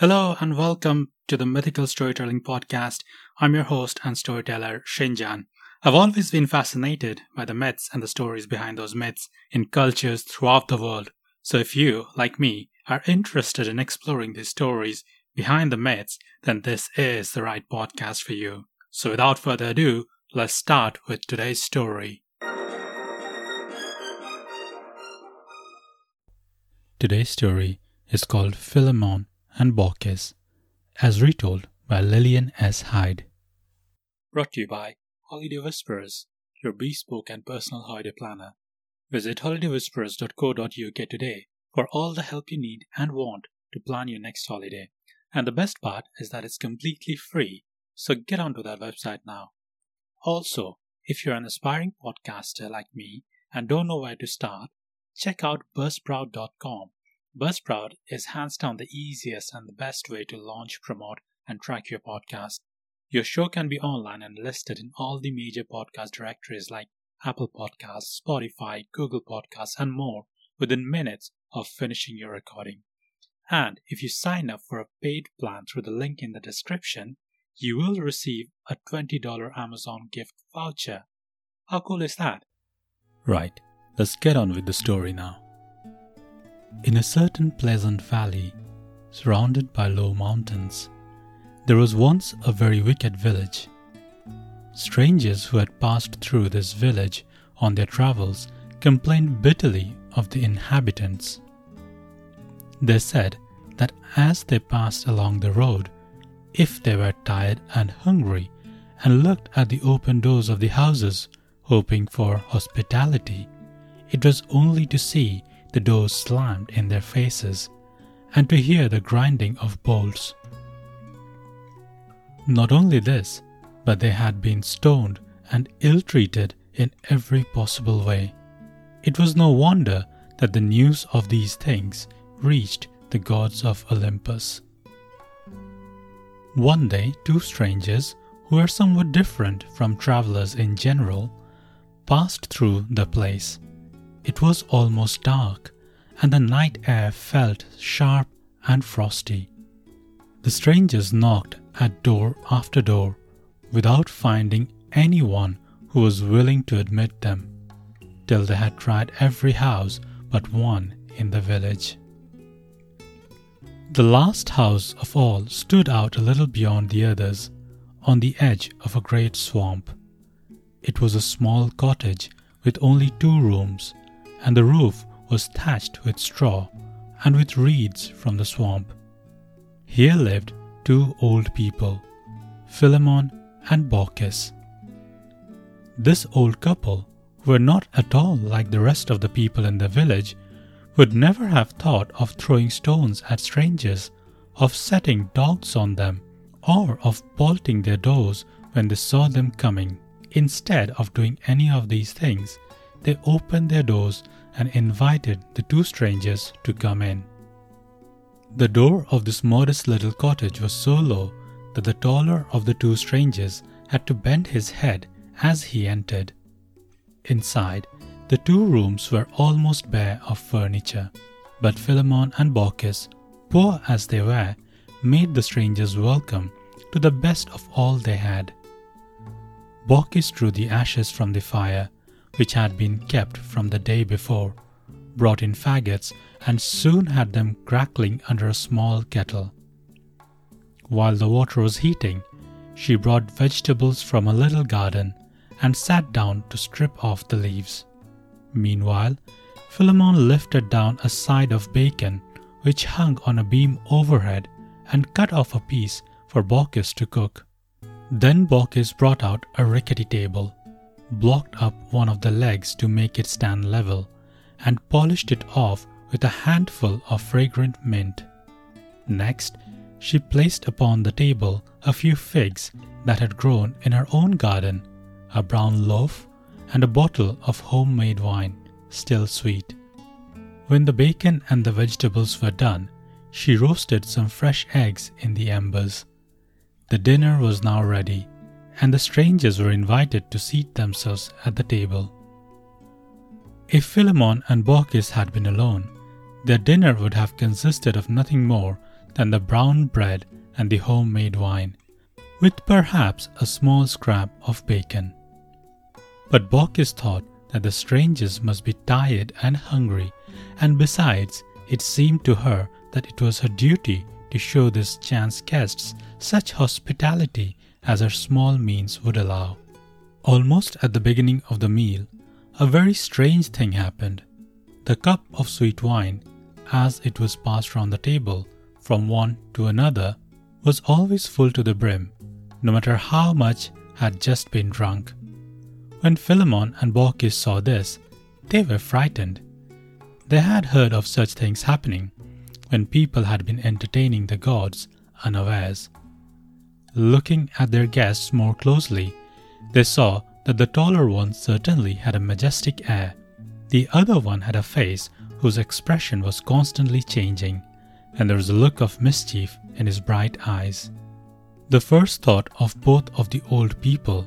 Hello and welcome to the Mythical Storytelling Podcast. I'm your host and storyteller, Shinjan. I've always been fascinated by the myths and the stories behind those myths in cultures throughout the world. So if you, like me, are interested in exploring these stories behind the myths, then this is the right podcast for you. So without further ado, let's start with today's story. Today's story is called Philemon and Baucis, as retold by Lillian S. Hyde. Brought to you by Holiday Whisperers, your bespoke and personal holiday planner. Visit holidaywhisperers.co.uk today for all the help you need and want to plan your next holiday. And the best part is that it's completely free, so get onto that website now. Also, if you're an aspiring podcaster like me and don't know where to start, check out buzzsprout.com. Buzzsprout is hands down the easiest and the best way to launch, promote, and track your podcast. Your show can be online and listed in all the major podcast directories like Apple Podcasts, Spotify, Google Podcasts, and more within minutes of finishing your recording. And if you sign up for a paid plan through the link in the description, you will receive a $20 Amazon gift voucher. How cool is that? Right. Let's get on with the story now. In a certain pleasant valley, surrounded by low mountains, there was once a very wicked village. Strangers who had passed through this village on their travels complained bitterly of the inhabitants. They said that as they passed along the road, if they were tired and hungry and looked at the open doors of the houses, hoping for hospitality, it was only to see the doors slammed in their faces and to hear the grinding of bolts. Not only this, but they had been stoned and ill treated in every possible way. It was no wonder that the news of these things reached the gods of Olympus. One day, two strangers, who were somewhat different from travelers in general, passed through the place. It was almost dark, and the night air felt sharp and frosty. The strangers knocked at door after door without finding anyone who was willing to admit them, till they had tried every house but one in the village. The last house of all stood out a little beyond the others, on the edge of a great swamp. It was a small cottage with only two rooms and the roof was thatched with straw and with reeds from the swamp. Here lived two old people, Philemon and Baucis. This old couple, were not at all like the rest of the people in the village, would never have thought of throwing stones at strangers, of setting dogs on them, or of bolting their doors when they saw them coming. Instead of doing any of these things, they opened their doors and invited the two strangers to come in. The door of this modest little cottage was so low that the taller of the two strangers had to bend his head as he entered. Inside, the two rooms were almost bare of furniture, but Philemon and Baucis, poor as they were, made the strangers welcome to the best of all they had. Baucis drew the ashes from the fire which had been kept from the day before, brought in faggots, and soon had them crackling under a small kettle. While the water was heating, she brought vegetables from a little garden and sat down to strip off the leaves. Meanwhile, Philemon lifted down a side of bacon which hung on a beam overhead and cut off a piece for Baucis to cook. Then Baucis brought out a rickety table blocked up one of the legs to make it stand level, and polished it off with a handful of fragrant mint. Next, she placed upon the table a few figs that had grown in her own garden, a brown loaf, and a bottle of homemade wine, still sweet. When the bacon and the vegetables were done, she roasted some fresh eggs in the embers. The dinner was now ready, and the strangers were invited to seat themselves at the table. If Philemon and Baucis had been alone, their dinner would have consisted of nothing more than the brown bread and the homemade wine, with perhaps a small scrap of bacon. But Baucis thought that the strangers must be tired and hungry, and besides, it seemed to her that it was her duty to show these chance guests such hospitality as her small means would allow. Almost at the beginning of the meal, a very strange thing happened. The cup of sweet wine, as it was passed round the table from one to another, was always full to the brim, no matter how much had just been drunk. When Philemon and Baucis saw this, they were frightened. They had heard of such things happening when people had been entertaining the gods unawares. Looking at their guests more closely, they saw that the taller one certainly had a majestic air. The other one had a face whose expression was constantly changing, and there was a look of mischief in his bright eyes. The first thought of both of the old people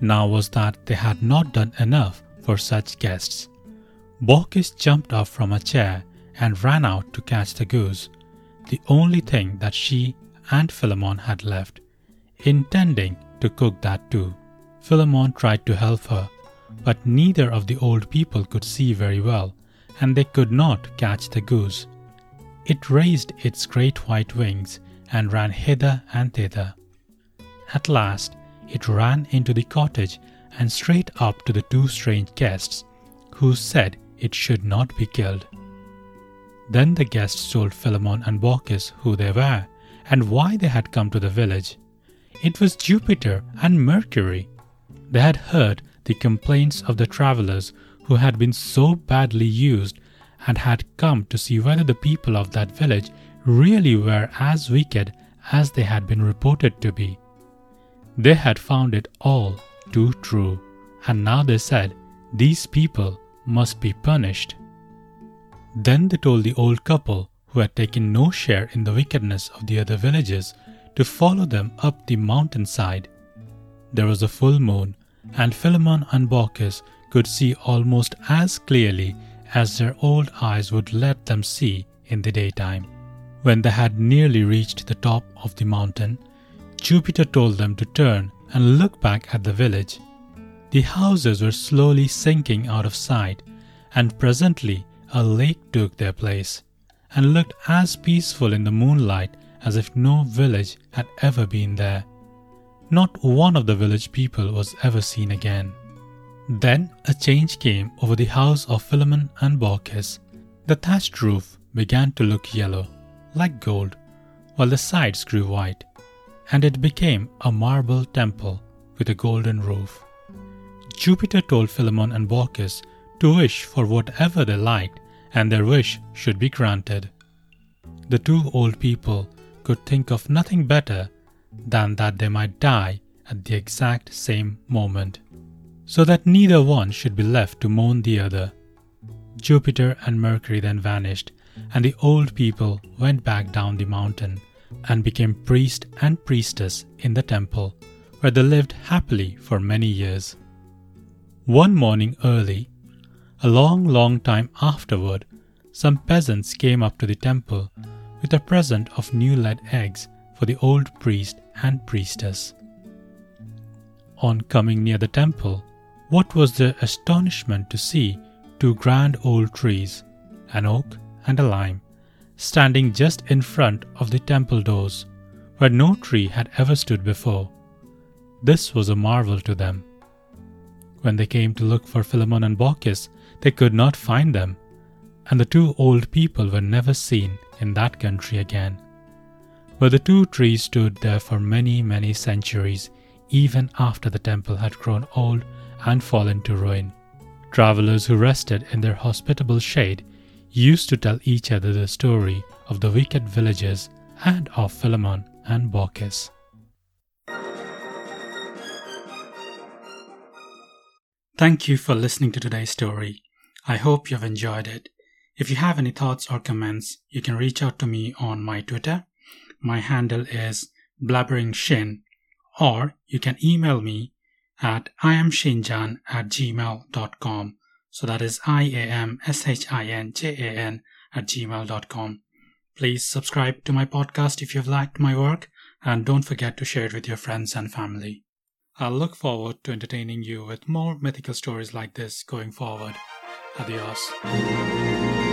now was that they had not done enough for such guests. Baucis jumped up from a chair and ran out to catch the goose, the only thing that she and Philemon had left, intending to cook that too. Philemon tried to help her, but neither of the old people could see very well, and they could not catch the goose. It raised its great white wings and ran hither and thither. At last, it ran into the cottage and straight up to the two strange guests, who said it should not be killed. Then the guests told Philemon and Baucis who they were and why they had come to the village. It was Jupiter and Mercury. They had heard the complaints of the travelers who had been so badly used and had come to see whether the people of that village really were as wicked as they had been reported to be. They had found it all too true, and now they said these people must be punished. Then they told the old couple, who had taken no share in the wickedness of the other villages, to follow them up the mountainside. There was a full moon, and Philemon and Baucis could see almost as clearly as their old eyes would let them see in the daytime. When they had nearly reached the top of the mountain, Jupiter told them to turn and look back at the village. The houses were slowly sinking out of sight, and presently a lake took their place, and looked as peaceful in the moonlight as if no village had ever been there. Not one of the village people was ever seen again. Then a change came over the house of Philemon and Baucis. The thatched roof began to look yellow, like gold, while the sides grew white, and it became a marble temple with a golden roof. Jupiter told Philemon and Baucis to wish for whatever they liked, and their wish should be granted. The two old people could think of nothing better than that they might die at the exact same moment, so that neither one should be left to mourn the other. Jupiter and Mercury then vanished, and the old people went back down the mountain and became priest and priestess in the temple, where they lived happily for many years. One morning early, a long, long time afterward, some peasants came up to the temple with a present of new laid eggs for the old priest and priestess. On coming near the temple, what was their astonishment to see two grand old trees, an oak and a lime, standing just in front of the temple doors, where no tree had ever stood before. This was a marvel to them. When they came to look for Philemon and Baucis, they could not find them, and the two old people were never seen in that country again. But the two trees stood there for many, many centuries, even after the temple had grown old and fallen to ruin. Travelers who rested in their hospitable shade used to tell each other the story of the wicked villages and of Philemon and Baucis. Thank you for listening to today's story. I hope you have enjoyed it. If you have any thoughts or comments, you can reach out to me on my Twitter. My handle is blabberingshin, or you can email me at iamshinjan at gmail.com. So that is I A M S H I N J A N at gmail.com. Please subscribe to my podcast if you've liked my work, and don't forget to share it with your friends and family. I'll look forward to entertaining you with more mythical stories like this going forward. Adios.